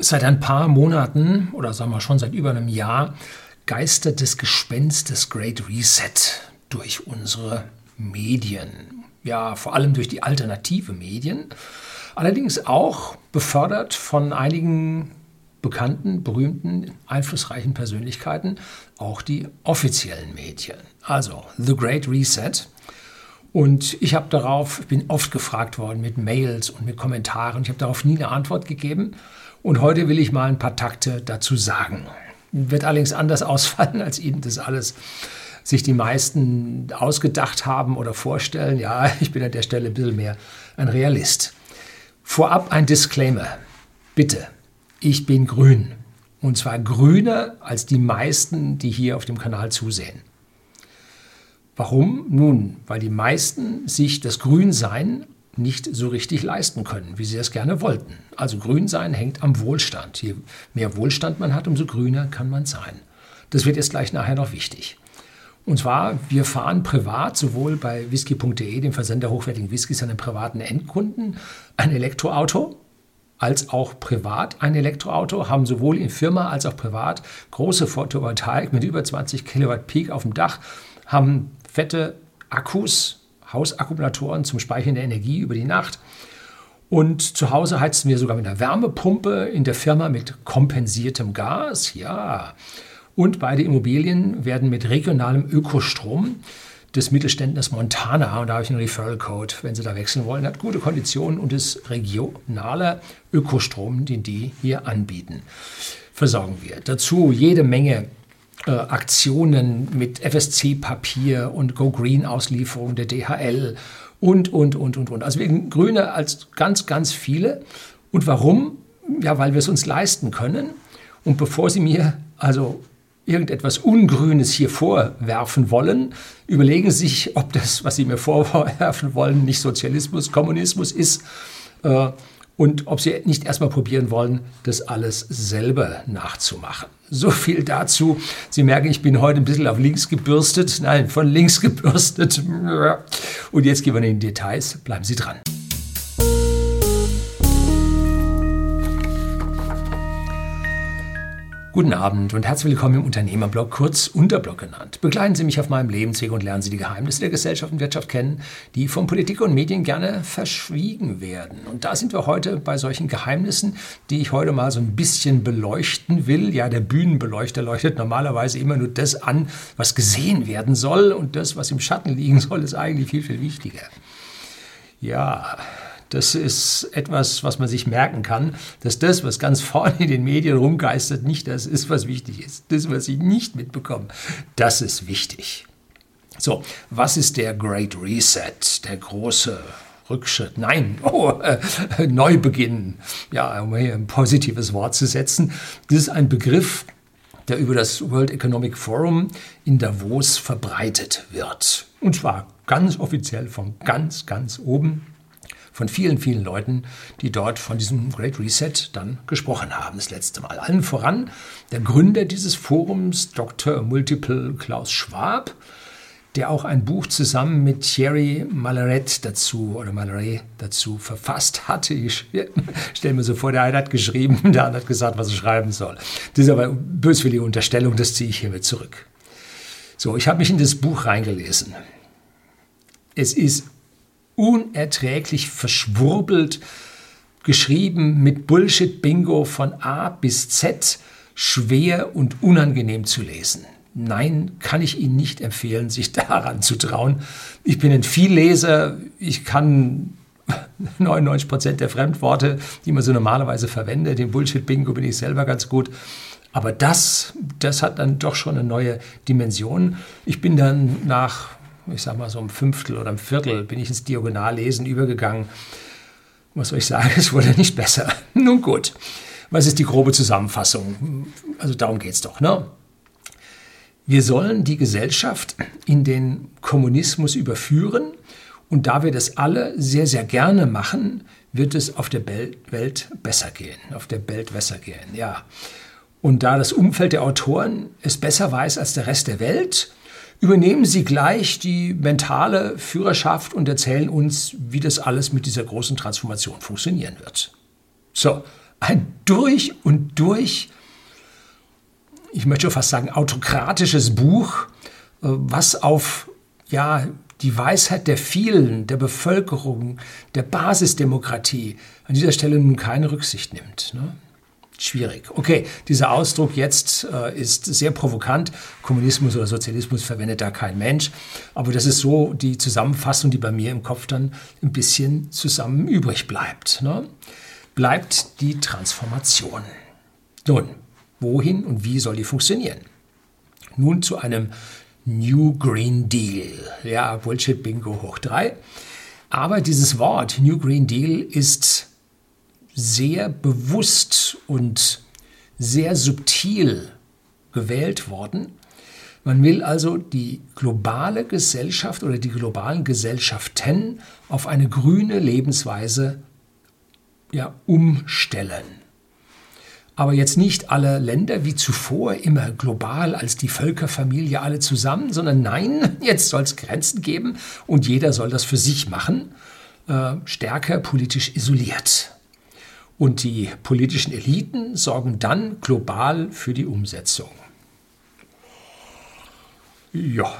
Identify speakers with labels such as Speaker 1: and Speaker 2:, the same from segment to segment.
Speaker 1: Seit ein paar Monaten oder sagen wir schon seit über einem Jahr geistert das Gespenst des Great Reset durch unsere Medien. Ja, vor allem durch die alternative Medien. Allerdings auch befördert von einigen bekannten, berühmten, einflussreichen Persönlichkeiten, auch die offiziellen Medien. Also The Great Reset. Und ich habe darauf, bin oft gefragt worden mit Mails und mit Kommentaren. Ich habe darauf nie eine Antwort gegeben. Und heute will ich mal ein paar Takte dazu sagen. Wird allerdings anders ausfallen, als Ihnen das alles sich die meisten ausgedacht haben oder vorstellen. Ja, ich bin an der Stelle ein bisschen mehr ein Realist. Vorab ein Disclaimer. Bitte, ich bin grün. Und zwar grüner als die meisten, die hier auf dem Kanal zusehen. Warum? Nun, weil die meisten sich das Grünsein nicht so richtig leisten können, wie sie es gerne wollten. Also Grünsein hängt am Wohlstand. Je mehr Wohlstand man hat, umso grüner kann man sein. Das wird jetzt gleich nachher noch wichtig. Und zwar, wir fahren privat sowohl bei whisky.de, dem Versender hochwertigen Whiskys an den privaten Endkunden, ein Elektroauto, als auch privat ein Elektroauto, haben sowohl in Firma als auch privat große Photovoltaik mit über 20 Kilowatt Peak auf dem Dach, haben fette Akkus, Hausakkumulatoren zum Speichern der Energie über die Nacht. Und zu Hause heizen wir sogar mit einer Wärmepumpe, in der Firma mit kompensiertem Gas, ja. Und beide Immobilien werden mit regionalem Ökostrom des Mittelständlers Montana, und da habe ich einen Referral Code, wenn Sie da wechseln wollen, hat gute Konditionen und ist regionaler Ökostrom, den die hier anbieten, versorgen wir. Dazu jede Menge äh, Aktionen mit FSC-Papier und Go Green-Auslieferung der DHL und, und, und, und, und. Also wir Grüne als ganz, ganz viele. Und warum? Ja, weil wir es uns leisten können. Und bevor Sie mir also irgendetwas Ungrünes hier vorwerfen wollen, überlegen Sie sich, ob das, was Sie mir vorwerfen wollen, nicht Sozialismus, Kommunismus ist. Äh, und ob sie nicht erstmal probieren wollen, das alles selber nachzumachen. So viel dazu. Sie merken, ich bin heute ein bisschen auf links gebürstet. Nein, von links gebürstet. Und jetzt gehen wir in die Details. Bleiben Sie dran. Guten Abend und herzlich willkommen im Unternehmerblog, kurz Unterblog genannt. Begleiten Sie mich auf meinem Lebensweg und lernen Sie die Geheimnisse der Gesellschaft und Wirtschaft kennen, die von Politik und Medien gerne verschwiegen werden. Und da sind wir heute bei solchen Geheimnissen, die ich heute mal so ein bisschen beleuchten will. Ja, der Bühnenbeleuchter leuchtet normalerweise immer nur das an, was gesehen werden soll und das, was im Schatten liegen soll, ist eigentlich viel, viel wichtiger. Ja, das ist etwas, was man sich merken kann, dass das, was ganz vorne in den Medien rumgeistert, nicht das ist, was wichtig ist. Das, was Sie nicht mitbekommen, das ist wichtig. So, was ist der Great Reset, der große Rückschritt? Nein, oh, äh, Neubeginn. Ja, um hier ein positives Wort zu setzen. Das ist ein Begriff, der über das World Economic Forum in Davos verbreitet wird. Und zwar ganz offiziell von ganz, ganz oben von vielen, vielen Leuten, die dort von diesem Great Reset dann gesprochen haben, das letzte Mal. Allen voran der Gründer dieses Forums, Dr. Multiple Klaus Schwab, der auch ein Buch zusammen mit Thierry Malaret dazu oder Malaret dazu verfasst hatte. Ich stelle mir so vor, der eine hat geschrieben, der andere hat gesagt, was er schreiben soll. Das ist aber eine böswillige Unterstellung, das ziehe ich hiermit zurück. So, ich habe mich in das Buch reingelesen. Es ist unerträglich verschwurbelt, geschrieben mit Bullshit-Bingo von A bis Z, schwer und unangenehm zu lesen. Nein, kann ich Ihnen nicht empfehlen, sich daran zu trauen. Ich bin ein Vielleser, ich kann 99 Prozent der Fremdworte, die man so normalerweise verwendet. Den Bullshit-Bingo bin ich selber ganz gut. Aber das, das hat dann doch schon eine neue Dimension. Ich bin dann nach ich sag mal so ein Fünftel oder ein Viertel, bin ich ins Diagonallesen übergegangen. Was soll ich sagen, es wurde nicht besser. Nun gut, was ist die grobe Zusammenfassung? Also darum geht es doch. Ne? Wir sollen die Gesellschaft in den Kommunismus überführen und da wir das alle sehr, sehr gerne machen, wird es auf der Welt besser gehen, auf der Welt besser gehen, ja. Und da das Umfeld der Autoren es besser weiß als der Rest der Welt, übernehmen Sie gleich die mentale Führerschaft und erzählen uns, wie das alles mit dieser großen Transformation funktionieren wird. So, ein durch und durch, ich möchte fast sagen, autokratisches Buch, äh, was auf ja, die Weisheit der vielen, der Bevölkerung, der Basisdemokratie an dieser Stelle nun keine Rücksicht nimmt. Ne? Schwierig. Okay, dieser Ausdruck jetzt äh, ist sehr provokant. Kommunismus oder Sozialismus verwendet da kein Mensch. Aber das ist so die Zusammenfassung, die bei mir im Kopf dann ein bisschen zusammen übrig bleibt. Ne? Bleibt die Transformation. Nun, wohin und wie soll die funktionieren? Nun zu einem New Green Deal. Ja, Bullshit Bingo hoch drei. Aber dieses Wort New Green Deal ist sehr bewusst und sehr subtil gewählt worden. Man will also die globale Gesellschaft oder die globalen Gesellschaften auf eine grüne Lebensweise ja, umstellen. Aber jetzt nicht alle Länder wie zuvor immer global als die Völkerfamilie alle zusammen, sondern nein, jetzt soll es Grenzen geben und jeder soll das für sich machen, äh, stärker politisch isoliert. Und die politischen Eliten sorgen dann global für die Umsetzung. Ja,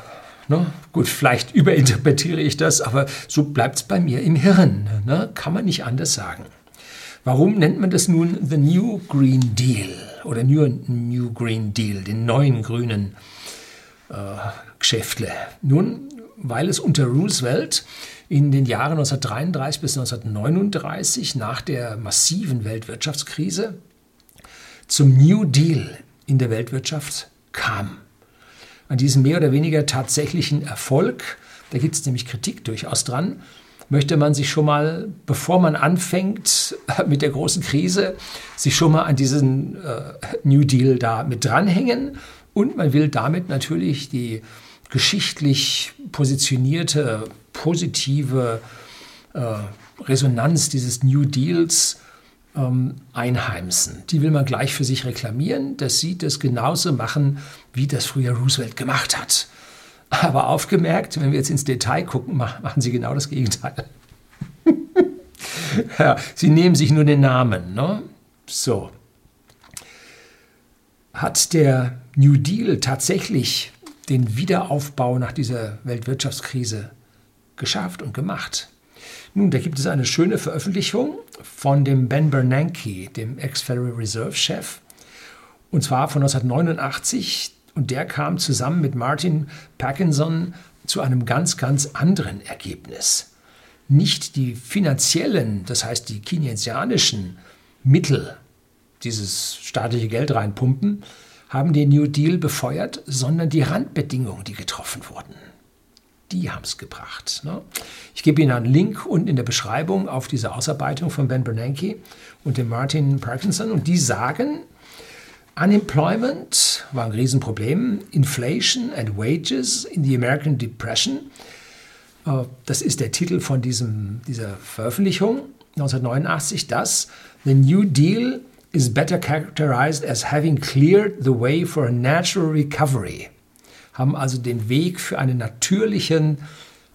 Speaker 1: ne? gut, vielleicht überinterpretiere ich das, aber so bleibt es bei mir im Hirn. Ne? Kann man nicht anders sagen. Warum nennt man das nun The New Green Deal oder New, New Green Deal, den neuen grünen äh, Geschäftle? Nun, weil es unter Roosevelt in den Jahren 1933 bis 1939 nach der massiven Weltwirtschaftskrise zum New Deal in der Weltwirtschaft kam. An diesem mehr oder weniger tatsächlichen Erfolg, da gibt es nämlich Kritik durchaus dran, möchte man sich schon mal, bevor man anfängt mit der großen Krise, sich schon mal an diesen äh, New Deal da mit dranhängen. Und man will damit natürlich die geschichtlich positionierte positive äh, Resonanz dieses New Deals ähm, einheimsen. Die will man gleich für sich reklamieren, dass sie das genauso machen, wie das früher Roosevelt gemacht hat. Aber aufgemerkt, wenn wir jetzt ins Detail gucken, machen sie genau das Gegenteil. ja, sie nehmen sich nur den Namen. Ne? So. Hat der New Deal tatsächlich den Wiederaufbau nach dieser Weltwirtschaftskrise geschafft und gemacht. Nun, da gibt es eine schöne Veröffentlichung von dem Ben Bernanke, dem Ex-Federal Reserve-Chef, und zwar von 1989. Und der kam zusammen mit Martin Parkinson zu einem ganz, ganz anderen Ergebnis. Nicht die finanziellen, das heißt die keynesianischen Mittel, dieses staatliche Geld reinpumpen, haben den New Deal befeuert, sondern die Randbedingungen, die getroffen wurden. Die haben es gebracht. Ne? Ich gebe Ihnen einen Link unten in der Beschreibung auf diese Ausarbeitung von Ben Bernanke und dem Martin Parkinson. Und die sagen, Unemployment war ein Riesenproblem, Inflation and Wages in the American Depression. Äh, das ist der Titel von diesem, dieser Veröffentlichung 1989, dass The New Deal is better characterized as having cleared the way for a natural recovery. Haben also den Weg für einen natürlichen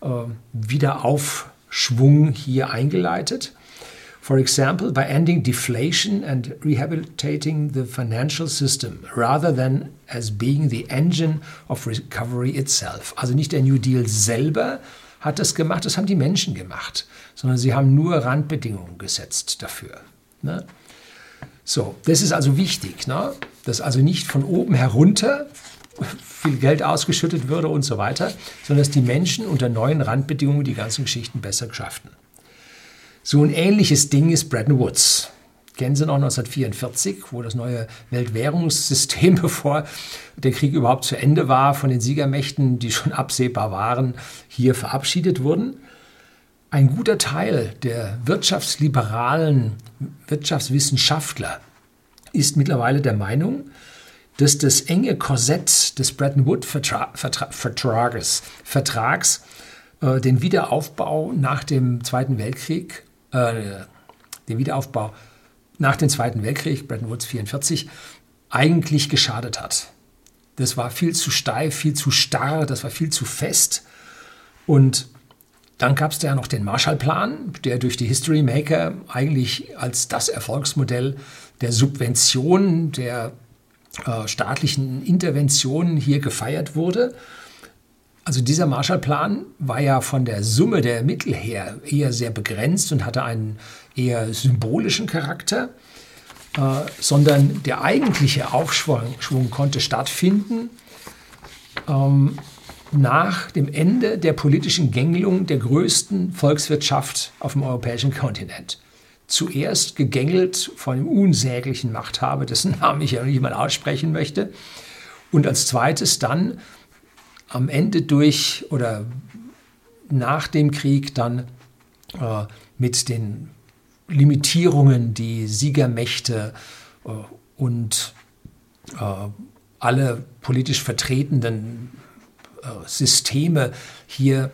Speaker 1: äh, Wiederaufschwung hier eingeleitet. For example, by ending deflation and rehabilitating the financial system rather than as being the engine of recovery itself. Also nicht der New Deal selber hat das gemacht, das haben die Menschen gemacht, sondern sie haben nur Randbedingungen gesetzt dafür. Ne? So, das ist also wichtig, ne? dass also nicht von oben herunter viel Geld ausgeschüttet würde und so weiter, sondern dass die Menschen unter neuen Randbedingungen die ganzen Geschichten besser schafften. So ein ähnliches Ding ist Bretton Woods. Kennen Sie noch 1944, wo das neue Weltwährungssystem, bevor der Krieg überhaupt zu Ende war, von den Siegermächten, die schon absehbar waren, hier verabschiedet wurden? Ein guter Teil der wirtschaftsliberalen Wirtschaftswissenschaftler ist mittlerweile der Meinung, dass das enge Korsett des Bretton Woods-Vertrages Vertrags, äh, den Wiederaufbau nach dem Zweiten Weltkrieg, äh, den Wiederaufbau nach dem Zweiten Weltkrieg, Bretton Woods 44, eigentlich geschadet hat. Das war viel zu steif, viel zu starr, das war viel zu fest und Dann gab es ja noch den Marshallplan, der durch die History Maker eigentlich als das Erfolgsmodell der Subvention, der äh, staatlichen Interventionen hier gefeiert wurde. Also dieser Marshallplan war ja von der Summe der Mittel her eher sehr begrenzt und hatte einen eher symbolischen Charakter, äh, sondern der eigentliche Aufschwung Schwung konnte stattfinden ähm, nach dem Ende der politischen Gängelung der größten Volkswirtschaft auf dem europäischen Kontinent. Zuerst gegängelt von einem unsäglichen Machthaber, dessen Namen ich ja nicht mal aussprechen möchte, und als zweites dann am Ende durch oder nach dem Krieg dann äh, mit den Limitierungen, die Siegermächte äh, und äh, alle politisch vertretenden Systeme hier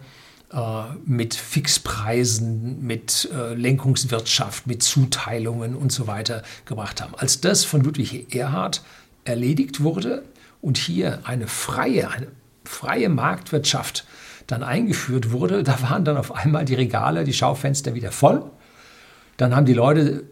Speaker 1: äh, mit Fixpreisen, mit äh, Lenkungswirtschaft, mit Zuteilungen und so weiter gebracht haben. Als das von Ludwig Erhard erledigt wurde und hier eine freie, eine freie Marktwirtschaft dann eingeführt wurde, da waren dann auf einmal die Regale, die Schaufenster wieder voll. Dann haben die Leute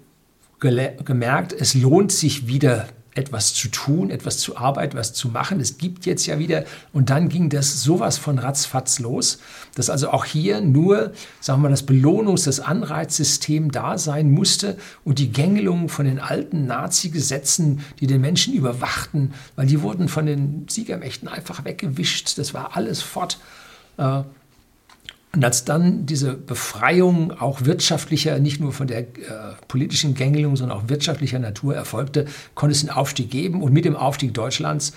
Speaker 1: gemerkt, es lohnt sich wieder etwas zu tun, etwas zu arbeiten, was zu machen. Es gibt jetzt ja wieder, und dann ging das sowas von ratzfatz los, dass also auch hier nur, sagen wir mal, das Belohnungs-, das Anreizsystem da sein musste und die Gängelung von den alten Nazi-Gesetzen, die den Menschen überwachten, weil die wurden von den Siegermächten einfach weggewischt. Das war alles fort. Und als dann diese Befreiung auch wirtschaftlicher, nicht nur von der äh, politischen Gängelung, sondern auch wirtschaftlicher Natur erfolgte, konnte es einen Aufstieg geben. Und mit dem Aufstieg Deutschlands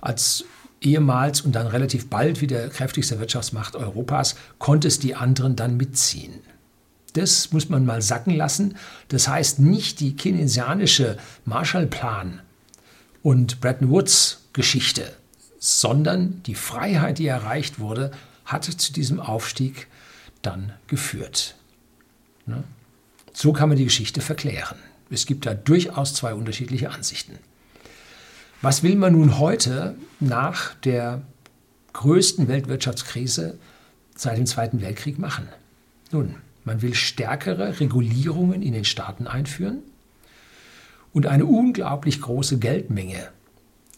Speaker 1: als ehemals und dann relativ bald wieder kräftigste Wirtschaftsmacht Europas, konnte es die anderen dann mitziehen. Das muss man mal sacken lassen. Das heißt nicht die keynesianische Marshallplan und Bretton Woods Geschichte, sondern die Freiheit, die erreicht wurde, hat zu diesem Aufstieg dann geführt. Ne? So kann man die Geschichte verklären. Es gibt da durchaus zwei unterschiedliche Ansichten. Was will man nun heute nach der größten Weltwirtschaftskrise seit dem Zweiten Weltkrieg machen? Nun, man will stärkere Regulierungen in den Staaten einführen und eine unglaublich große Geldmenge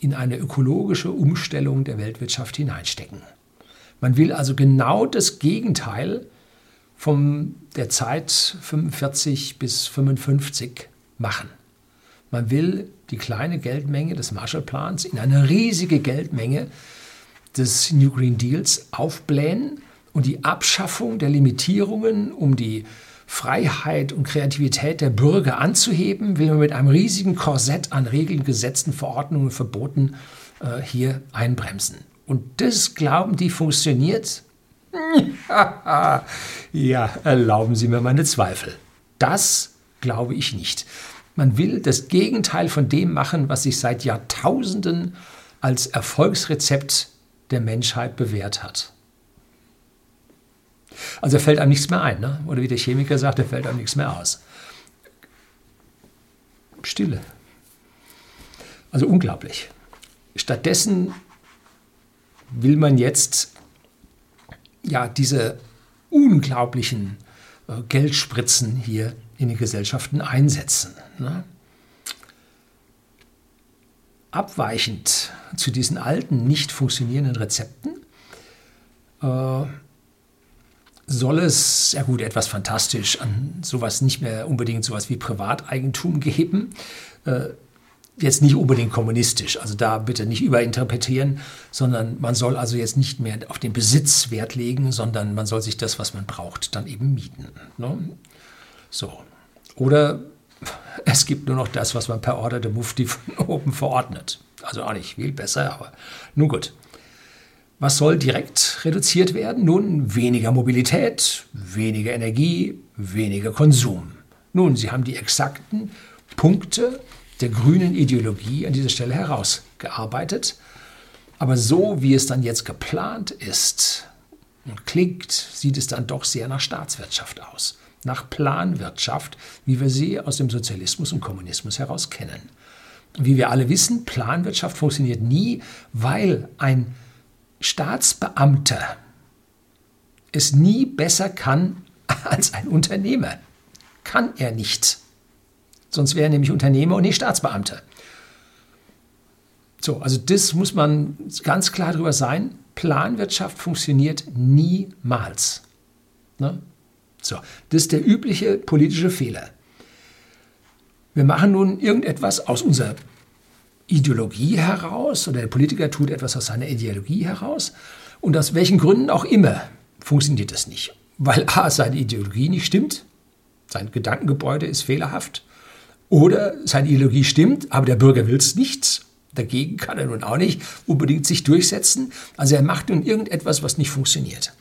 Speaker 1: in eine ökologische Umstellung der Weltwirtschaft hineinstecken. Man will also genau das Gegenteil von der Zeit 45 bis 55 machen. Man will die kleine Geldmenge des Marshallplans in eine riesige Geldmenge des New Green Deals aufblähen und die Abschaffung der Limitierungen, um die Freiheit und Kreativität der Bürger anzuheben, will man mit einem riesigen Korsett an Regeln, Gesetzen, Verordnungen, und Verboten äh, hier einbremsen. Und das glauben die funktioniert? ja, erlauben Sie mir meine Zweifel. Das glaube ich nicht. Man will das Gegenteil von dem machen, was sich seit Jahrtausenden als Erfolgsrezept der Menschheit bewährt hat. Also fällt einem nichts mehr ein, ne? oder wie der Chemiker sagt, da fällt einem nichts mehr aus. Stille. Also unglaublich. Stattdessen will man jetzt ja diese unglaublichen äh, Geldspritzen hier in den Gesellschaften einsetzen. Ne? Abweichend zu diesen alten, nicht funktionierenden Rezepten äh, soll es, ja gut, etwas fantastisch an sowas nicht mehr unbedingt sowas wie Privateigentum geben. Äh, jetzt nicht unbedingt kommunistisch. Also da bitte nicht überinterpretieren, sondern man soll also jetzt nicht mehr auf den Besitz Wert legen, sondern man soll sich das, was man braucht, dann eben mieten. Ne? So. Oder es gibt nur noch das, was man per Order der Mufti von oben verordnet. Also auch nicht viel besser, aber nun gut. Was soll direkt reduziert werden? Nun, weniger Mobilität, weniger Energie, weniger Konsum. Nun, Sie haben die exakten Punkte der grünen Ideologie an dieser Stelle herausgearbeitet. Aber so wie es dann jetzt geplant ist und klingt, sieht es dann doch sehr nach Staatswirtschaft aus. Nach Planwirtschaft, wie wir sie aus dem Sozialismus und Kommunismus heraus kennen. Wie wir alle wissen, Planwirtschaft funktioniert nie, weil ein Staatsbeamter es nie besser kann als ein Unternehmer. Kann er nicht. Sonst wäre er nämlich Unternehmer und nicht Staatsbeamter. So, also das muss man ganz klar darüber sein. Planwirtschaft funktioniert niemals. Ne? So, das ist der übliche politische Fehler. Wir machen nun irgendetwas aus unserer Ideologie heraus oder der Politiker tut etwas aus seiner Ideologie heraus und aus welchen Gründen auch immer funktioniert das nicht. Weil A, seine Ideologie nicht stimmt, sein Gedankengebäude ist fehlerhaft oder seine Ideologie stimmt, aber der Bürger will es nicht. Dagegen kann er nun auch nicht unbedingt sich durchsetzen. Also er macht nun irgendetwas, was nicht funktioniert.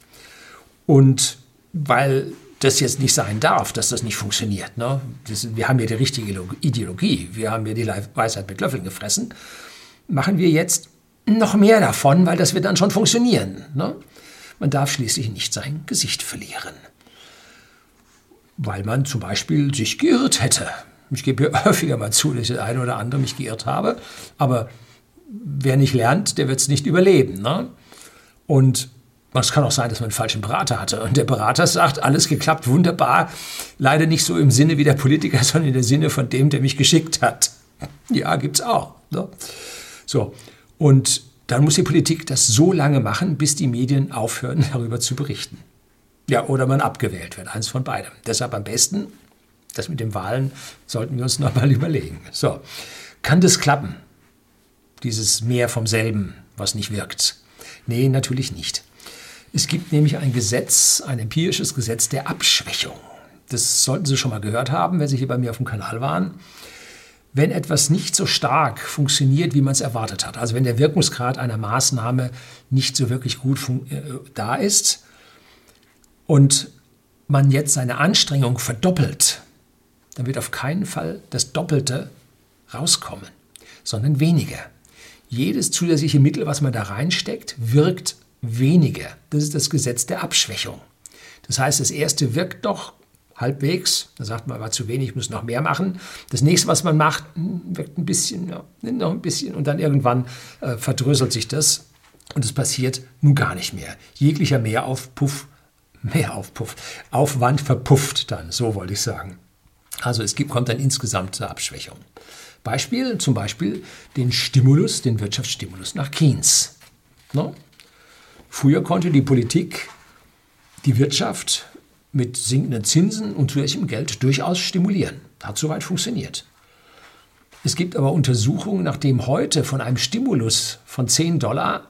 Speaker 1: Und weil das jetzt nicht sein darf, dass das nicht funktioniert. Ne? Das, wir haben ja die richtige Ideologie, wir haben ja die Weisheit mit Löffeln gefressen, machen wir jetzt noch mehr davon, weil das wird dann schon funktionieren. Ne? Man darf schließlich nicht sein Gesicht verlieren. Weil man zum Beispiel sich geirrt hätte. Ich gebe ja häufiger mal zu, dass ich das eine oder andere mich geirrt habe, aber wer nicht lernt, der wird es nicht überleben. Ne? Und es kann auch sein, dass man einen falschen Berater hatte. Und der Berater sagt, alles geklappt, wunderbar. Leider nicht so im Sinne wie der Politiker, sondern in der Sinne von dem, der mich geschickt hat. Ja, gibt es auch. Ne? So. Und dann muss die Politik das so lange machen, bis die Medien aufhören, darüber zu berichten. Ja, oder man abgewählt wird. Eins von beidem. Deshalb am besten, das mit den Wahlen sollten wir uns nochmal überlegen. So. Kann das klappen? Dieses mehr vom selben, was nicht wirkt? Nee, natürlich nicht. Es gibt nämlich ein Gesetz, ein empirisches Gesetz der Abschwächung. Das sollten Sie schon mal gehört haben, wenn Sie hier bei mir auf dem Kanal waren. Wenn etwas nicht so stark funktioniert, wie man es erwartet hat, also wenn der Wirkungsgrad einer Maßnahme nicht so wirklich gut äh, da ist und man jetzt seine Anstrengung verdoppelt, dann wird auf keinen Fall das Doppelte rauskommen, sondern weniger. Jedes zusätzliche Mittel, was man da reinsteckt, wirkt weniger. Das ist das Gesetz der Abschwächung. Das heißt, das erste wirkt doch halbwegs, da sagt man, war zu wenig, muss noch mehr machen. Das nächste, was man macht, hm, wirkt ein bisschen, ja, noch ein bisschen und dann irgendwann äh, verdröselt sich das und es passiert nun gar nicht mehr. Jeglicher Mehraufpuff, Mehraufpuff, Aufwand verpufft dann, so wollte ich sagen. Also es gibt, kommt dann insgesamt zur Abschwächung. Beispiel, zum Beispiel den Stimulus, den Wirtschaftsstimulus nach Keynes. No? Früher konnte die Politik die Wirtschaft mit sinkenden Zinsen und zusätzlichem Geld durchaus stimulieren. Hat soweit funktioniert. Es gibt aber Untersuchungen, nachdem heute von einem Stimulus von 10 Dollar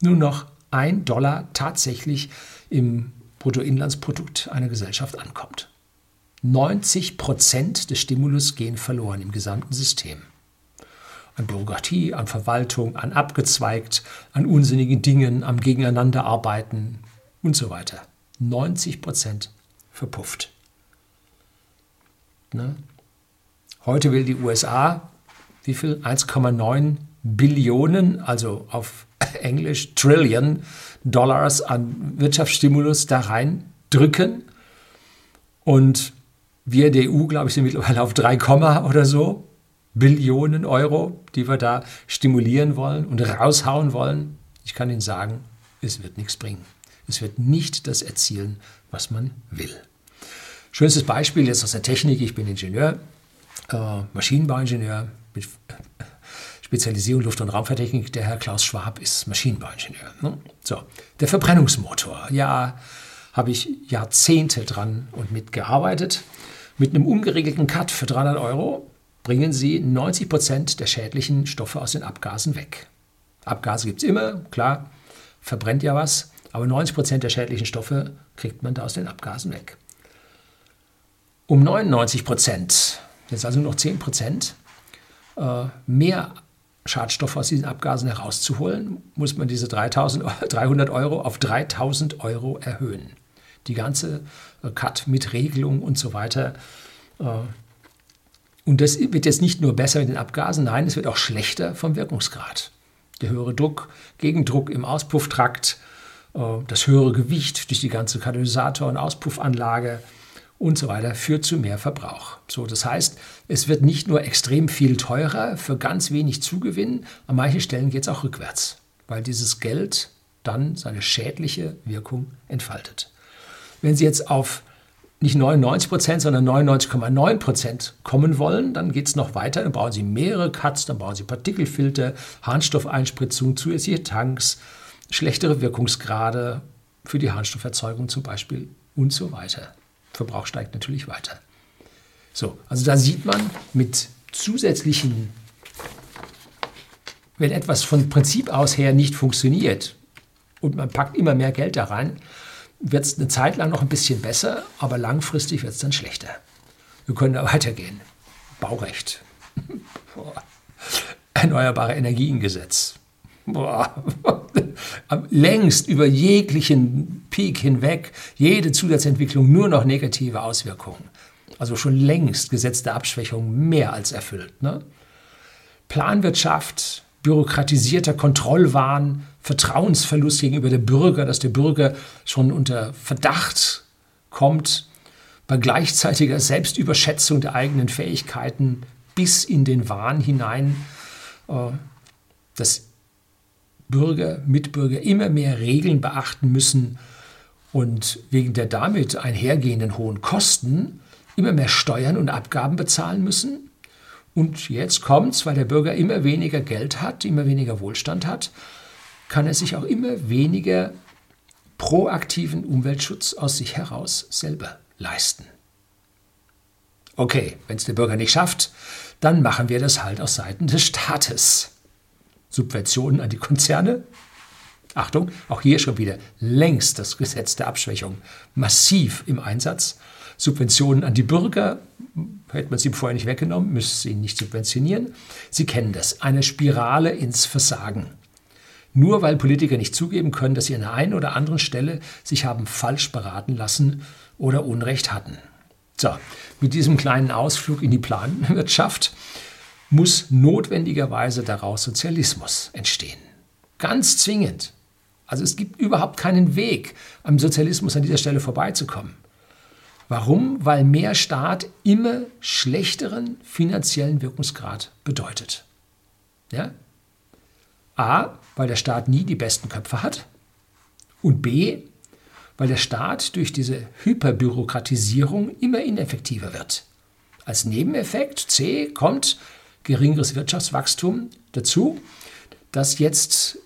Speaker 1: nur noch 1 Dollar tatsächlich im Bruttoinlandsprodukt einer Gesellschaft ankommt. 90 Prozent des Stimulus gehen verloren im gesamten System an Bürokratie, an Verwaltung, an abgezweigt, an unsinnigen Dingen, am Gegeneinanderarbeiten und so weiter. 90 Prozent verpufft. Ne? Heute will die USA wie viel? 1,9 Billionen, also auf Englisch Trillion Dollars an Wirtschaftsstimulus da rein drücken. Und wir der EU, glaube ich, sind mittlerweile auf 3, oder so. Billionen Euro, die wir da stimulieren wollen und raushauen wollen, ich kann Ihnen sagen, es wird nichts bringen. Es wird nicht das erzielen, was man will. Schönstes Beispiel jetzt aus der Technik. Ich bin Ingenieur, äh, Maschinenbauingenieur mit Spezialisierung Luft- und Raumfahrttechnik. Der Herr Klaus Schwab ist Maschinenbauingenieur. Ne? So, der Verbrennungsmotor. Ja, habe ich Jahrzehnte dran und mitgearbeitet. Mit einem ungeregelten Cut für 300 Euro bringen sie 90 Prozent der schädlichen Stoffe aus den Abgasen weg. Abgase gibt es immer, klar, verbrennt ja was, aber 90 Prozent der schädlichen Stoffe kriegt man da aus den Abgasen weg. Um 99 Prozent, jetzt also nur noch 10 Prozent, äh, mehr Schadstoffe aus diesen Abgasen herauszuholen, muss man diese 3000, 300 Euro auf 3000 Euro erhöhen. Die ganze äh, Cut mit Regelung und so weiter, äh, und das wird jetzt nicht nur besser mit den Abgasen, nein, es wird auch schlechter vom Wirkungsgrad. Der höhere Druck, Gegendruck im Auspufftrakt, äh, das höhere Gewicht durch die ganze Katalysator- und Auspuffanlage und so weiter führt zu mehr Verbrauch. So, das heißt, es wird nicht nur extrem viel teurer für ganz wenig Zugewinn, an manchen Stellen geht es auch rückwärts, weil dieses Geld dann seine schädliche Wirkung entfaltet. Wenn Sie jetzt auf nicht 99 Prozent, sondern 99,9 Prozent kommen wollen, dann geht es noch weiter. Dann brauchen Sie mehrere Cuts, dann brauchen Sie Partikelfilter, Harnstoffeinspritzung, zusätzliche Tanks, schlechtere Wirkungsgrade für die Harnstofferzeugung zum Beispiel und so weiter. Verbrauch steigt natürlich weiter. So, also da sieht man mit zusätzlichen, wenn etwas von Prinzip aus her nicht funktioniert und man packt immer mehr Geld da rein, wird es eine Zeit lang noch ein bisschen besser, aber langfristig wird es dann schlechter. Wir können da weitergehen. Baurecht. Erneuerbare Energiengesetz. Längst über jeglichen Peak hinweg, jede Zusatzentwicklung nur noch negative Auswirkungen. Also schon längst gesetzte Abschwächung mehr als erfüllt. Ne? Planwirtschaft, bürokratisierter Kontrollwahn, Vertrauensverlust gegenüber dem Bürger, dass der Bürger schon unter Verdacht kommt, bei gleichzeitiger Selbstüberschätzung der eigenen Fähigkeiten bis in den Wahn hinein, äh, dass Bürger, Mitbürger immer mehr Regeln beachten müssen und wegen der damit einhergehenden hohen Kosten immer mehr Steuern und Abgaben bezahlen müssen. Und jetzt kommt es, weil der Bürger immer weniger Geld hat, immer weniger Wohlstand hat, kann er sich auch immer weniger proaktiven Umweltschutz aus sich heraus selber leisten. Okay, wenn es der Bürger nicht schafft, dann machen wir das halt aus Seiten des Staates. Subventionen an die Konzerne. Achtung, auch hier schon wieder längst das Gesetz der Abschwächung massiv im Einsatz. Subventionen an die Bürger, hätte man sie vorher nicht weggenommen, müsste sie nicht subventionieren. Sie kennen das, eine Spirale ins Versagen. Nur weil Politiker nicht zugeben können, dass sie an der einen oder anderen Stelle sich haben falsch beraten lassen oder Unrecht hatten. So, mit diesem kleinen Ausflug in die Planwirtschaft muss notwendigerweise daraus Sozialismus entstehen. Ganz zwingend. Also es gibt überhaupt keinen Weg, am Sozialismus an dieser Stelle vorbeizukommen. Warum? Weil mehr Staat immer schlechteren finanziellen Wirkungsgrad bedeutet. Ja? A, weil der Staat nie die besten Köpfe hat. Und B, weil der Staat durch diese Hyperbürokratisierung immer ineffektiver wird. Als Nebeneffekt C kommt geringeres Wirtschaftswachstum dazu, das jetzt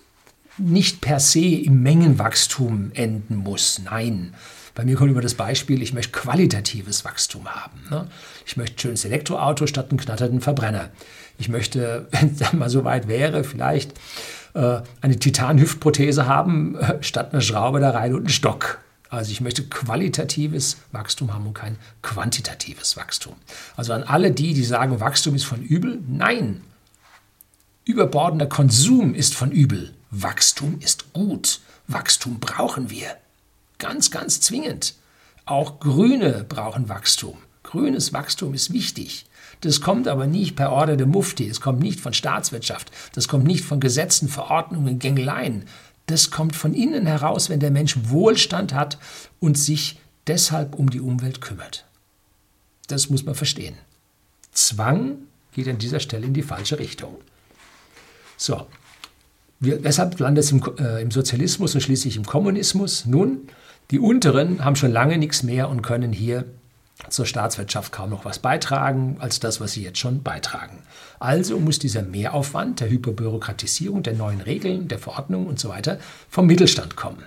Speaker 1: nicht per se im Mengenwachstum enden muss. Nein. Bei mir kommt über das Beispiel, ich möchte qualitatives Wachstum haben. Ne? Ich möchte ein schönes Elektroauto statt einen knatternden Verbrenner. Ich möchte, wenn es mal so weit wäre, vielleicht äh, eine Titanhüftprothese haben, äh, statt einer Schraube da rein und einen Stock. Also ich möchte qualitatives Wachstum haben und kein quantitatives Wachstum. Also an alle die, die sagen, Wachstum ist von übel, nein. Überbordender Konsum ist von übel. Wachstum ist gut. Wachstum brauchen wir. Ganz, ganz zwingend. Auch Grüne brauchen Wachstum. Grünes Wachstum ist wichtig. Das kommt aber nicht per Order de Mufti, es kommt nicht von Staatswirtschaft, das kommt nicht von Gesetzen, Verordnungen, Gängeleien. Das kommt von innen heraus, wenn der Mensch Wohlstand hat und sich deshalb um die Umwelt kümmert. Das muss man verstehen. Zwang geht an dieser Stelle in die falsche Richtung. So, wir, weshalb landet es im, äh, im Sozialismus und schließlich im Kommunismus? Nun, die Unteren haben schon lange nichts mehr und können hier zur Staatswirtschaft kaum noch was beitragen als das, was sie jetzt schon beitragen. Also muss dieser Mehraufwand der Hyperbürokratisierung, der neuen Regeln, der Verordnungen und so weiter vom Mittelstand kommen.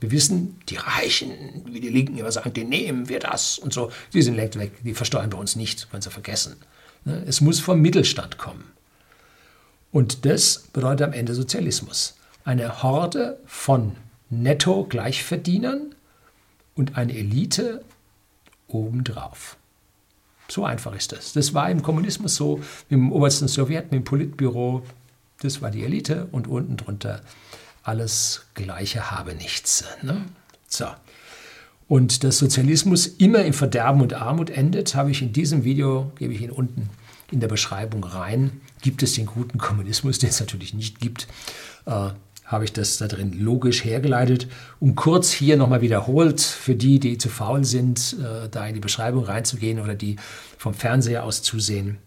Speaker 1: Wir wissen, die Reichen, wie die Linken immer sagen, denen nehmen wir das und so, die sind längst weg, die versteuern bei uns nicht, können sie vergessen. Ne? Es muss vom Mittelstand kommen. Und das bedeutet am Ende Sozialismus. Eine Horde von Netto-Gleichverdienern und eine Elite obendrauf. So einfach ist das. Das war im Kommunismus so, im obersten Sowjet, dem Politbüro, das war die Elite und unten drunter alles Gleiche habe nichts. Ne? So. Und dass Sozialismus immer im Verderben und Armut endet, habe ich in diesem Video, gebe ich Ihnen unten in der Beschreibung rein. Gibt es den guten Kommunismus, den es natürlich nicht gibt, äh, habe ich das da drin logisch hergeleitet und kurz hier nochmal wiederholt für die, die zu faul sind, äh, da in die Beschreibung reinzugehen oder die vom Fernseher aus zusehen.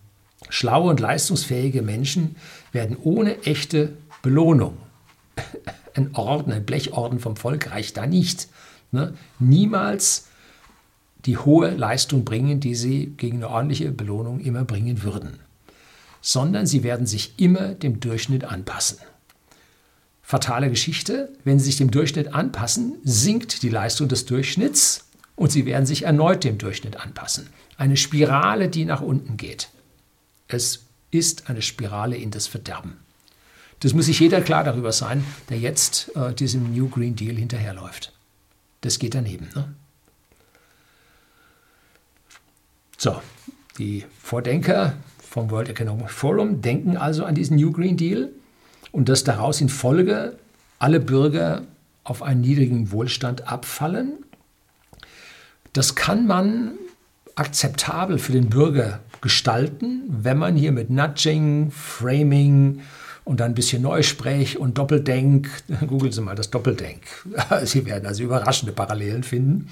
Speaker 1: Schlaue und leistungsfähige Menschen werden ohne echte Belohnung ein Orden, ein Blechorden vom Volk reicht da nicht. Ne? Niemals die hohe Leistung bringen, die sie gegen eine ordentliche Belohnung immer bringen würden, sondern sie werden sich immer dem Durchschnitt anpassen. Fatale Geschichte, wenn sie sich dem Durchschnitt anpassen, sinkt die Leistung des Durchschnitts und sie werden sich erneut dem Durchschnitt anpassen. Eine Spirale, die nach unten geht. Es ist eine Spirale in das Verderben. Das muss sich jeder klar darüber sein, der jetzt äh, diesem New Green Deal hinterherläuft. Das geht daneben. Ne? So, die Vordenker vom World Economic Forum denken also an diesen New Green Deal und dass daraus in Folge alle Bürger auf einen niedrigen Wohlstand abfallen. Das kann man akzeptabel für den Bürger gestalten, wenn man hier mit Nudging, Framing und dann ein bisschen Neusprech und Doppeldenk, googeln Sie mal das Doppeldenk. Sie werden also überraschende Parallelen finden.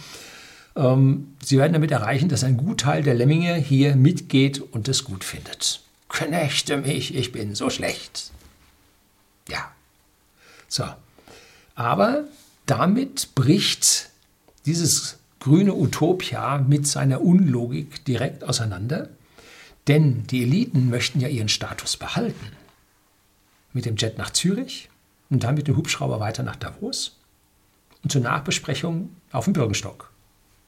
Speaker 1: Ähm, Sie werden damit erreichen, dass ein Gutteil der Lemminge hier mitgeht und es gut findet. Knechte mich, ich bin so schlecht. Ja. So. Aber damit bricht dieses grüne Utopia mit seiner Unlogik direkt auseinander. Denn die Eliten möchten ja ihren Status behalten. Mit dem Jet nach Zürich und dann mit dem Hubschrauber weiter nach Davos und zur Nachbesprechung auf dem Bürgenstock.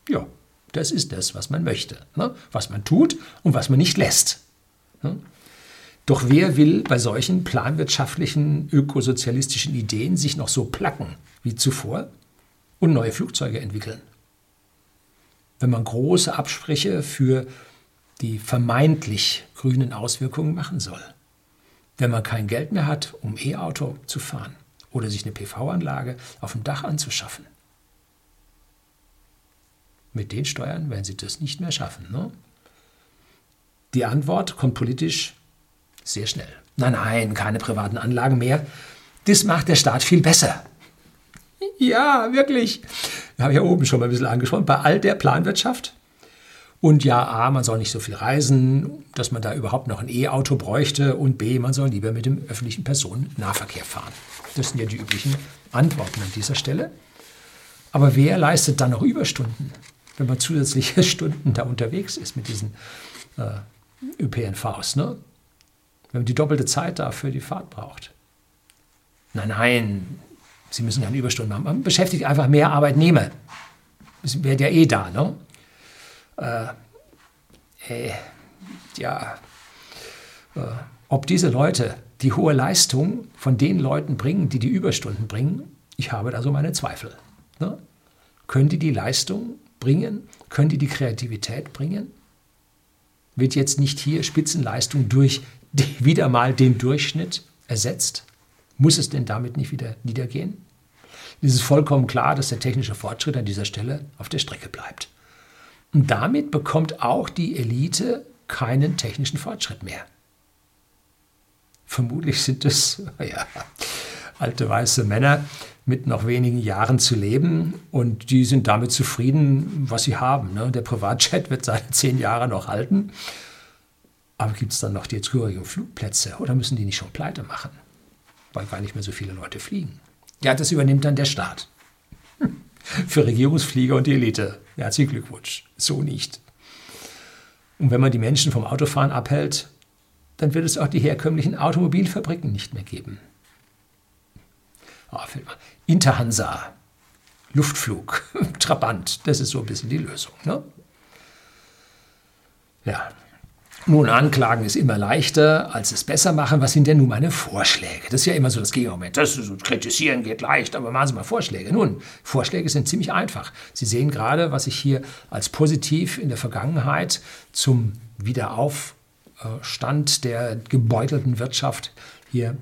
Speaker 1: Ja, das ist das, was man möchte, ne? was man tut und was man nicht lässt. Ne? Doch wer will bei solchen planwirtschaftlichen, ökosozialistischen Ideen sich noch so placken wie zuvor und neue Flugzeuge entwickeln? Wenn man große Absprüche für die vermeintlich grünen Auswirkungen machen soll. Wenn man kein Geld mehr hat, um E-Auto zu fahren oder sich eine PV-Anlage auf dem Dach anzuschaffen. Mit den Steuern werden sie das nicht mehr schaffen. Ne? Die Antwort kommt politisch sehr schnell. Nein, nein, keine privaten Anlagen mehr. Das macht der Staat viel besser. Ja, wirklich. Ich habe ja oben schon mal ein bisschen angesprochen. Bei all der Planwirtschaft und ja, A, man soll nicht so viel reisen, dass man da überhaupt noch ein E-Auto bräuchte. Und B, man soll lieber mit dem öffentlichen Personennahverkehr fahren. Das sind ja die üblichen Antworten an dieser Stelle. Aber wer leistet dann noch Überstunden, wenn man zusätzliche Stunden da unterwegs ist mit diesen äh, ÖPNVs? Ne? Wenn man die doppelte Zeit dafür die Fahrt braucht. Nein, nein, Sie müssen keine Überstunden machen. Man beschäftigt einfach mehr Arbeitnehmer. Das wäre ja eh da, ne? äh, äh, ja, äh, ob diese Leute die hohe Leistung von den Leuten bringen, die die Überstunden bringen, ich habe da so meine Zweifel. Ne? Können die die Leistung bringen? Können die die Kreativität bringen? Wird jetzt nicht hier Spitzenleistung durch wieder mal den Durchschnitt ersetzt? Muss es denn damit nicht wieder niedergehen? Es ist vollkommen klar, dass der technische Fortschritt an dieser Stelle auf der Strecke bleibt. Und damit bekommt auch die Elite keinen technischen Fortschritt mehr. Vermutlich sind es ja, alte weiße Männer mit noch wenigen Jahren zu leben und die sind damit zufrieden, was sie haben. Ne? Der Privatjet wird seine zehn Jahre noch halten. Aber gibt es dann noch die zugehörigen Flugplätze oder müssen die nicht schon pleite machen, weil gar nicht mehr so viele Leute fliegen? Ja, das übernimmt dann der Staat. Für Regierungsflieger und die Elite. Herzlichen Glückwunsch. So nicht. Und wenn man die Menschen vom Autofahren abhält, dann wird es auch die herkömmlichen Automobilfabriken nicht mehr geben. Oh, Interhansa, Luftflug, Trabant, das ist so ein bisschen die Lösung. Ne? Ja, nun, anklagen ist immer leichter, als es besser machen. Was sind denn nun meine Vorschläge? Das ist ja immer so das Gegenargument. Das ist, kritisieren geht leicht, aber machen Sie mal Vorschläge. Nun, Vorschläge sind ziemlich einfach. Sie sehen gerade, was ich hier als positiv in der Vergangenheit zum Wiederaufstand der gebeutelten Wirtschaft hier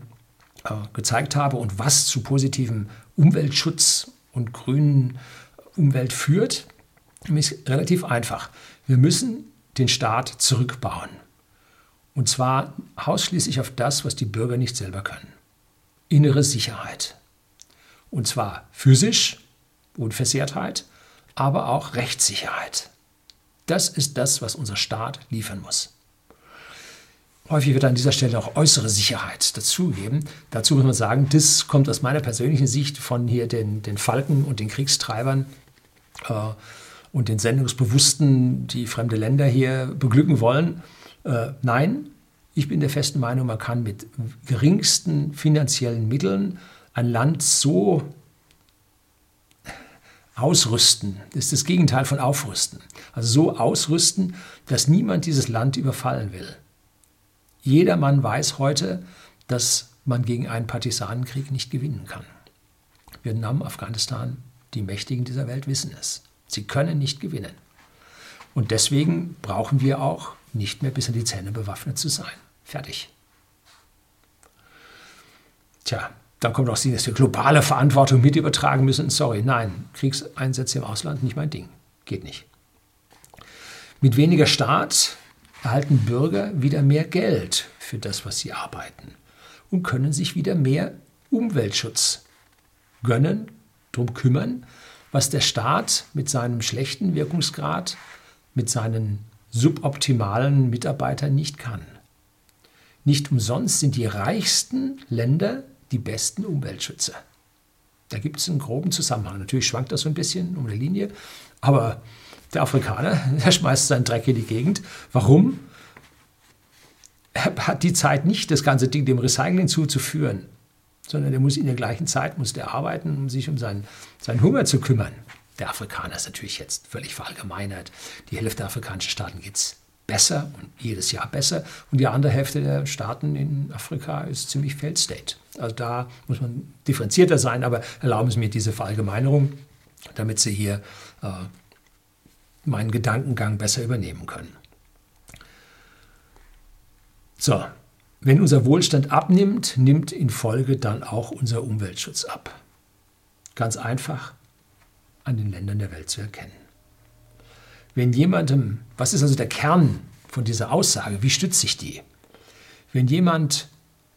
Speaker 1: äh, gezeigt habe und was zu positivem Umweltschutz und grünen Umwelt führt. Ist relativ einfach. Wir müssen den Staat zurückbauen. Und zwar ausschließlich auf das, was die Bürger nicht selber können. Innere Sicherheit. Und zwar physisch, Unversehrtheit, aber auch Rechtssicherheit. Das ist das, was unser Staat liefern muss. Häufig wird an dieser Stelle auch äußere Sicherheit dazugeben. Dazu muss man sagen, das kommt aus meiner persönlichen Sicht von hier den, den Falken und den Kriegstreibern äh, und den Sendungsbewussten, die fremde Länder hier beglücken wollen. Äh, nein, ich bin der festen Meinung, man kann mit geringsten finanziellen Mitteln ein Land so ausrüsten. Das ist das Gegenteil von aufrüsten. Also so ausrüsten, dass niemand dieses Land überfallen will. Jeder Mann weiß heute, dass man gegen einen Partisanenkrieg nicht gewinnen kann. Vietnam, Afghanistan, die Mächtigen dieser Welt wissen es. Sie können nicht gewinnen. Und deswegen brauchen wir auch nicht mehr bis an die Zähne bewaffnet zu sein. Fertig. Tja, dann kommt auch sie, dass wir globale Verantwortung mit übertragen müssen. Sorry, nein, Kriegseinsätze im Ausland nicht mein Ding. Geht nicht. Mit weniger Staat erhalten Bürger wieder mehr Geld für das, was sie arbeiten und können sich wieder mehr Umweltschutz gönnen, darum kümmern, was der Staat mit seinem schlechten Wirkungsgrad, mit seinen suboptimalen Mitarbeitern nicht kann. Nicht umsonst sind die reichsten Länder die besten Umweltschützer. Da gibt es einen groben Zusammenhang. Natürlich schwankt das so ein bisschen um die Linie, aber der Afrikaner, der schmeißt seinen Dreck in die Gegend. Warum? Er hat die Zeit nicht, das ganze Ding dem Recycling zuzuführen, sondern er muss in der gleichen Zeit muss der arbeiten, um sich um seinen, seinen Hunger zu kümmern. Der Afrikaner ist natürlich jetzt völlig verallgemeinert. Die Hälfte der afrikanischen Staaten geht es besser und jedes Jahr besser. Und die andere Hälfte der Staaten in Afrika ist ziemlich Failed State. Also da muss man differenzierter sein, aber erlauben Sie mir diese Verallgemeinerung, damit Sie hier äh, meinen Gedankengang besser übernehmen können. So, wenn unser Wohlstand abnimmt, nimmt in Folge dann auch unser Umweltschutz ab. Ganz einfach an den Ländern der Welt zu erkennen. Wenn jemandem, was ist also der Kern von dieser Aussage, wie stützt sich die? Wenn, jemand,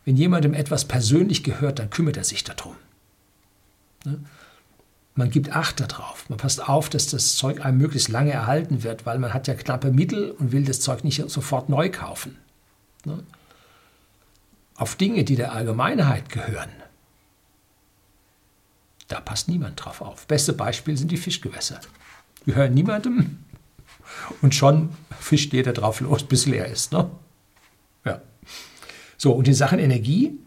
Speaker 1: wenn jemandem etwas persönlich gehört, dann kümmert er sich darum. Ne? Man gibt Acht darauf. Man passt auf, dass das Zeug einem möglichst lange erhalten wird, weil man hat ja knappe Mittel und will das Zeug nicht sofort neu kaufen. Auf Dinge, die der Allgemeinheit gehören, da passt niemand drauf auf. Beste Beispiel sind die Fischgewässer. Gehören niemandem, und schon fischt jeder drauf los, bis leer ist. Ne? Ja. So, und in Sachen Energie,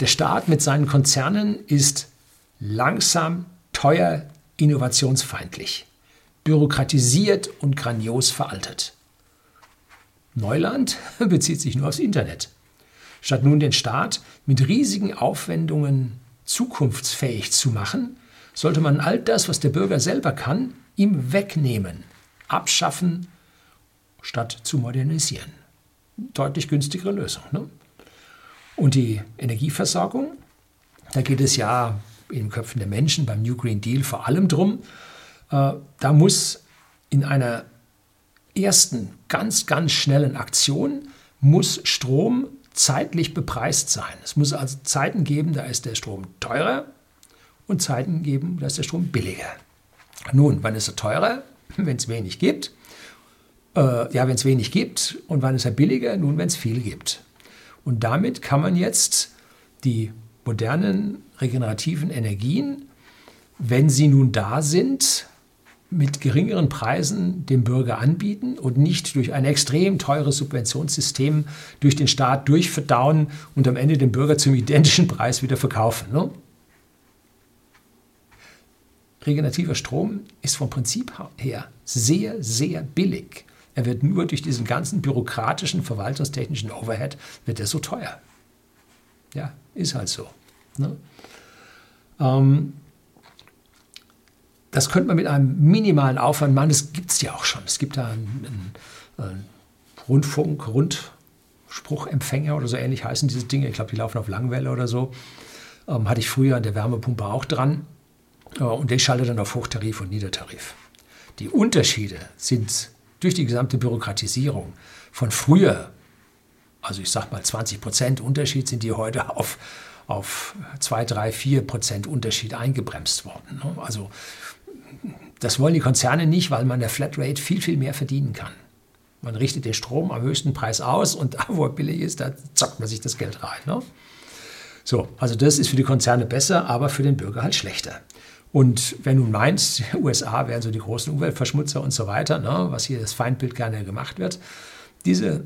Speaker 1: der Staat mit seinen Konzernen ist langsam, teuer, innovationsfeindlich, bürokratisiert und grandios veraltet. Neuland bezieht sich nur aufs Internet. Statt nun den Staat mit riesigen Aufwendungen zukunftsfähig zu machen, sollte man all das, was der Bürger selber kann, ihm wegnehmen abschaffen, statt zu modernisieren. Deutlich günstigere Lösung. Ne? Und die Energieversorgung, da geht es ja in den Köpfen der Menschen beim New Green Deal vor allem drum, äh, da muss in einer ersten ganz, ganz schnellen Aktion muss Strom zeitlich bepreist sein. Es muss also Zeiten geben, da ist der Strom teurer und Zeiten geben, da ist der Strom billiger. Nun, wann ist er teurer? wenn es wenig gibt. Äh, ja, wenn es wenig gibt. Und wann ist er billiger? Nun, wenn es viel gibt. Und damit kann man jetzt die modernen regenerativen Energien, wenn sie nun da sind, mit geringeren Preisen dem Bürger anbieten und nicht durch ein extrem teures Subventionssystem durch den Staat durchverdauen und am Ende dem Bürger zum identischen Preis wieder verkaufen. Ne? regenerativer Strom ist vom Prinzip her sehr, sehr billig. Er wird nur durch diesen ganzen bürokratischen, verwaltungstechnischen Overhead, wird er so teuer. Ja, ist halt so. Ne? Ähm, das könnte man mit einem minimalen Aufwand machen. Das gibt es ja auch schon. Es gibt da einen, einen, einen Rundfunk, Rundspruchempfänger oder so ähnlich heißen diese Dinge. Ich glaube, die laufen auf Langwelle oder so. Ähm, hatte ich früher an der Wärmepumpe auch dran. Und ich schalte dann auf Hochtarif und Niedertarif. Die Unterschiede sind durch die gesamte Bürokratisierung von früher, also ich sage mal 20 Prozent Unterschied, sind die heute auf, auf 2, 3, 4 Prozent Unterschied eingebremst worden. Ne? Also das wollen die Konzerne nicht, weil man der Flatrate viel, viel mehr verdienen kann. Man richtet den Strom am höchsten Preis aus und da, wo er billig ist, da zockt man sich das Geld rein. Ne? So, also das ist für die Konzerne besser, aber für den Bürger halt schlechter. Und wenn du meinst, die USA wären so die großen Umweltverschmutzer und so weiter, ne, was hier das Feindbild gerne gemacht wird, diese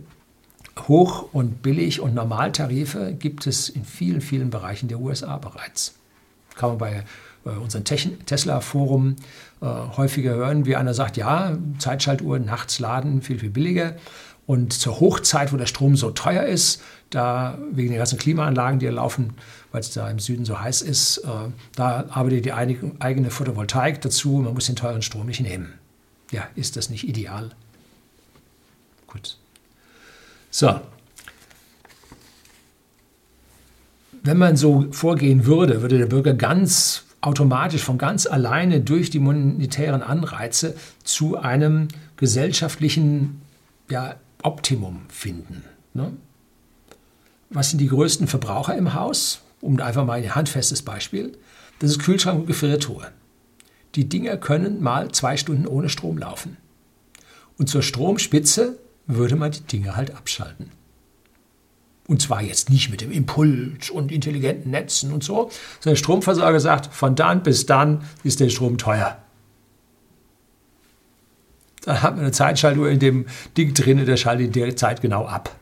Speaker 1: Hoch- und Billig- und Normaltarife gibt es in vielen, vielen Bereichen der USA bereits. Kann man bei äh, unserem Tesla-Forum äh, häufiger hören, wie einer sagt, ja, Zeitschaltuhr nachts laden, viel, viel billiger. Und zur Hochzeit, wo der Strom so teuer ist, da wegen der ganzen Klimaanlagen, die laufen, weil es da im Süden so heiß ist, äh, da arbeitet die eigene Photovoltaik dazu. Man muss den teuren Strom nicht nehmen. Ja, ist das nicht ideal? Gut. So. Wenn man so vorgehen würde, würde der Bürger ganz automatisch von ganz alleine durch die monetären Anreize zu einem gesellschaftlichen ja, Optimum finden. Ne? Was sind die größten Verbraucher im Haus? Um einfach mal ein handfestes Beispiel. Das ist Kühlschrank und Gefriertruhe. Die Dinger können mal zwei Stunden ohne Strom laufen. Und zur Stromspitze würde man die Dinge halt abschalten. Und zwar jetzt nicht mit dem Impuls und intelligenten Netzen und so, sondern der Stromversorger sagt, von dann bis dann ist der Strom teuer. Dann hat man eine Zeitschaltuhr in dem Ding drin, der schaltet in der Zeit genau ab.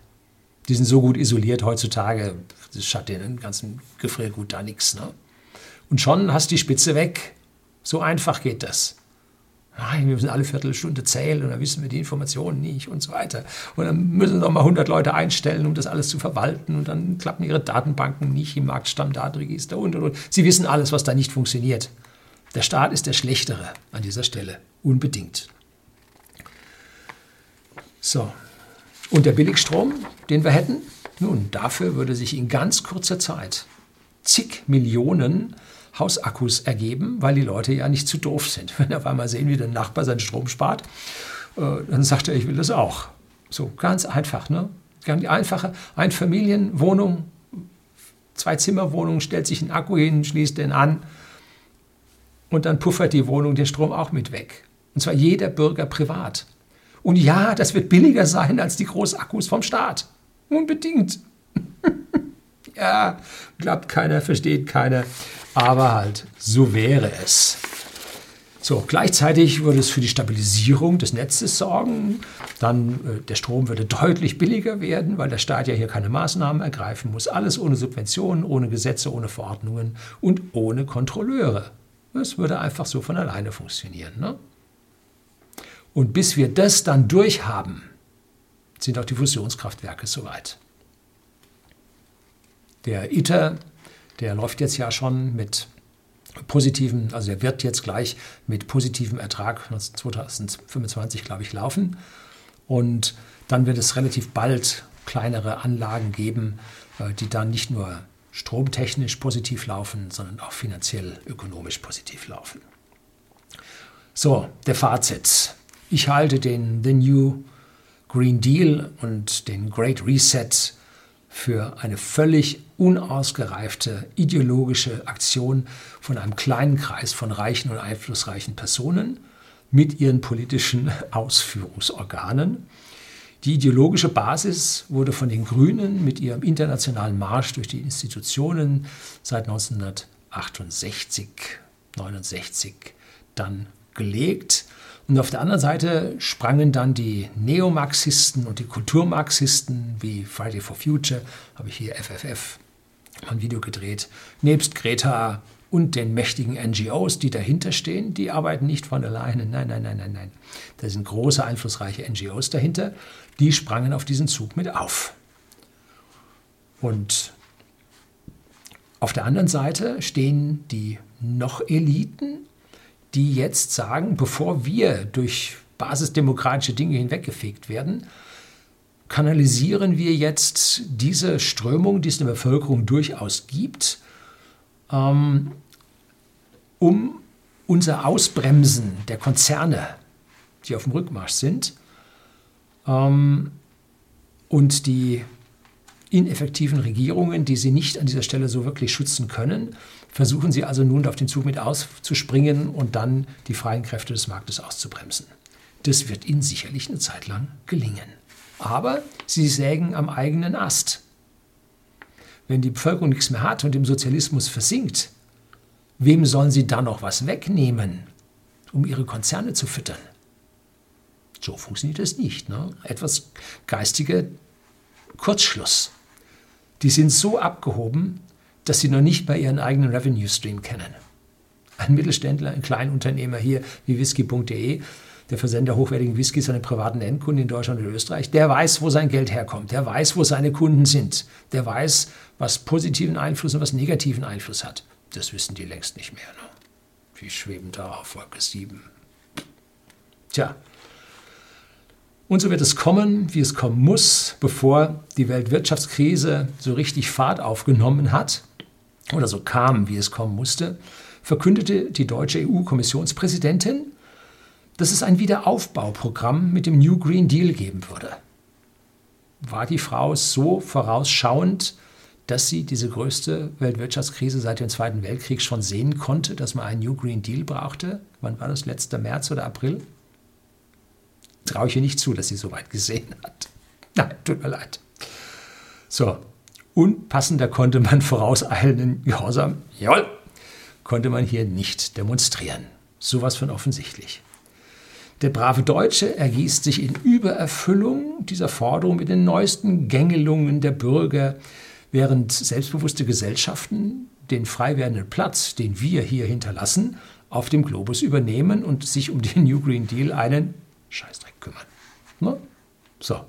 Speaker 1: Die sind so gut isoliert heutzutage, das schadet den ganzen Gefriergut da nichts. Ne? Und schon hast du die Spitze weg. So einfach geht das. Nein, wir müssen alle Viertelstunde zählen und dann wissen wir die Informationen nicht und so weiter. Und dann müssen noch mal 100 Leute einstellen, um das alles zu verwalten und dann klappen ihre Datenbanken nicht im Marktstammdatenregister und, und, und. Sie wissen alles, was da nicht funktioniert. Der Staat ist der Schlechtere an dieser Stelle, unbedingt. So, und der Billigstrom, den wir hätten, nun, dafür würde sich in ganz kurzer Zeit zig Millionen Hausakkus ergeben, weil die Leute ja nicht zu doof sind. Wenn auf einmal sehen, wie der Nachbar seinen Strom spart, äh, dann sagt er, ich will das auch. So ganz einfach, ne? Ganz einfache Einfamilienwohnung, Zwei-Zimmer-Wohnung, stellt sich ein Akku hin, schließt den an und dann puffert die Wohnung den Strom auch mit weg. Und zwar jeder Bürger privat. Und ja, das wird billiger sein als die Großakkus vom Staat. Unbedingt. ja, glaubt keiner, versteht keiner aber halt so wäre es. So, gleichzeitig würde es für die Stabilisierung des Netzes sorgen. Dann äh, der Strom würde deutlich billiger werden, weil der Staat ja hier keine Maßnahmen ergreifen muss. Alles ohne Subventionen, ohne Gesetze, ohne Verordnungen und ohne Kontrolleure. Es würde einfach so von alleine funktionieren. Ne? Und bis wir das dann durchhaben, sind auch die Fusionskraftwerke soweit. Der ITER der läuft jetzt ja schon mit positiven, also der wird jetzt gleich mit positivem Ertrag 2025, glaube ich, laufen. Und dann wird es relativ bald kleinere Anlagen geben, äh, die dann nicht nur stromtechnisch positiv laufen, sondern auch finanziell, ökonomisch positiv laufen. So, der Fazit. Ich halte den The New Green Deal und den Great Reset für eine völlig unausgereifte ideologische Aktion von einem kleinen Kreis von reichen und einflussreichen Personen mit ihren politischen Ausführungsorganen. Die ideologische Basis wurde von den Grünen mit ihrem internationalen Marsch durch die Institutionen seit 1968, 69 dann gelegt. Und auf der anderen Seite sprangen dann die Neomarxisten und die Kulturmarxisten wie Friday for Future, habe ich hier FFF ein Video gedreht, nebst Greta und den mächtigen NGOs, die dahinter stehen, die arbeiten nicht von alleine. Nein, nein, nein, nein, nein. Da sind große, einflussreiche NGOs dahinter, die sprangen auf diesen Zug mit auf. Und auf der anderen Seite stehen die noch Eliten, die jetzt sagen, bevor wir durch basisdemokratische Dinge hinweggefegt werden, kanalisieren wir jetzt diese Strömung, die es in der Bevölkerung durchaus gibt, ähm, um unser Ausbremsen der Konzerne, die auf dem Rückmarsch sind, ähm, und die ineffektiven Regierungen, die sie nicht an dieser Stelle so wirklich schützen können, versuchen sie also nun auf den Zug mit auszuspringen und dann die freien Kräfte des Marktes auszubremsen. Das wird ihnen sicherlich eine Zeit lang gelingen. Aber sie sägen am eigenen Ast. Wenn die Bevölkerung nichts mehr hat und im Sozialismus versinkt, wem sollen sie dann noch was wegnehmen, um ihre Konzerne zu füttern? So funktioniert das nicht. Ne? Etwas geistiger Kurzschluss. Die sind so abgehoben, dass sie noch nicht mal ihren eigenen Revenue Stream kennen. Ein Mittelständler, ein Kleinunternehmer hier wie whisky.de, der Versender hochwertigen Whiskys an den privaten Endkunden in Deutschland und Österreich, der weiß, wo sein Geld herkommt, der weiß, wo seine Kunden sind, der weiß, was positiven Einfluss und was negativen Einfluss hat. Das wissen die längst nicht mehr. Ne? Die schweben da auf Wolke 7. Tja, und so wird es kommen, wie es kommen muss, bevor die Weltwirtschaftskrise so richtig Fahrt aufgenommen hat oder so kam, wie es kommen musste, verkündete die deutsche EU-Kommissionspräsidentin, dass es ein Wiederaufbauprogramm mit dem New Green Deal geben würde. War die Frau so vorausschauend, dass sie diese größte Weltwirtschaftskrise seit dem Zweiten Weltkrieg schon sehen konnte, dass man einen New Green Deal brauchte? Wann war das? Letzter März oder April? Traue ich ihr nicht zu, dass sie so weit gesehen hat. Nein, tut mir leid. So, unpassender konnte man vorauseilenden Gehorsam, jawohl, konnte man hier nicht demonstrieren. Sowas von offensichtlich. Der brave Deutsche ergießt sich in Übererfüllung dieser Forderung mit den neuesten Gängelungen der Bürger, während selbstbewusste Gesellschaften den frei werdenden Platz, den wir hier hinterlassen, auf dem Globus übernehmen und sich um den New Green Deal einen Scheißdreck kümmern. Ne? So.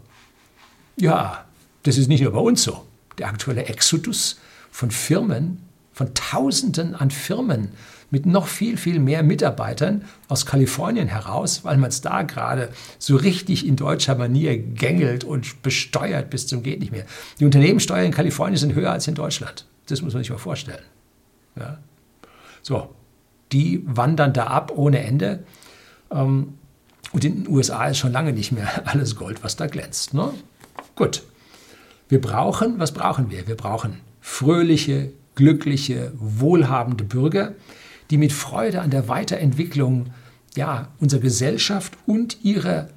Speaker 1: Ja, das ist nicht nur bei uns so. Der aktuelle Exodus von Firmen, von Tausenden an Firmen mit noch viel, viel mehr Mitarbeitern aus Kalifornien heraus, weil man es da gerade so richtig in deutscher Manier gängelt und besteuert bis zum geht nicht mehr. Die Unternehmenssteuern in Kalifornien sind höher als in Deutschland. Das muss man sich mal vorstellen. Ja. So, die wandern da ab ohne Ende. Ähm, und in den USA ist schon lange nicht mehr alles Gold, was da glänzt. Ne? Gut. Wir brauchen, was brauchen wir? Wir brauchen fröhliche, glückliche, wohlhabende Bürger, die mit Freude an der Weiterentwicklung ja, unserer Gesellschaft und ihrer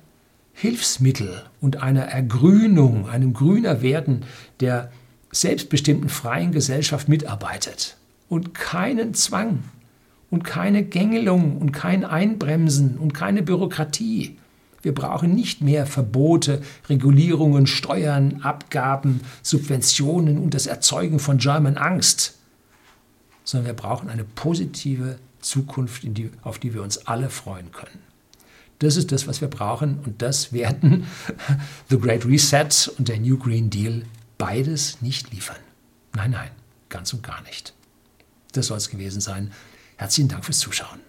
Speaker 1: Hilfsmittel und einer Ergrünung, einem grüner Werden der selbstbestimmten freien Gesellschaft mitarbeitet und keinen Zwang und keine Gängelung und kein Einbremsen und keine Bürokratie. Wir brauchen nicht mehr Verbote, Regulierungen, Steuern, Abgaben, Subventionen und das Erzeugen von German Angst, sondern wir brauchen eine positive Zukunft, die, auf die wir uns alle freuen können. Das ist das, was wir brauchen und das werden The Great Reset und der New Green Deal beides nicht liefern. Nein, nein, ganz und gar nicht. Das soll es gewesen sein. Herzlichen Dank fürs Zuschauen.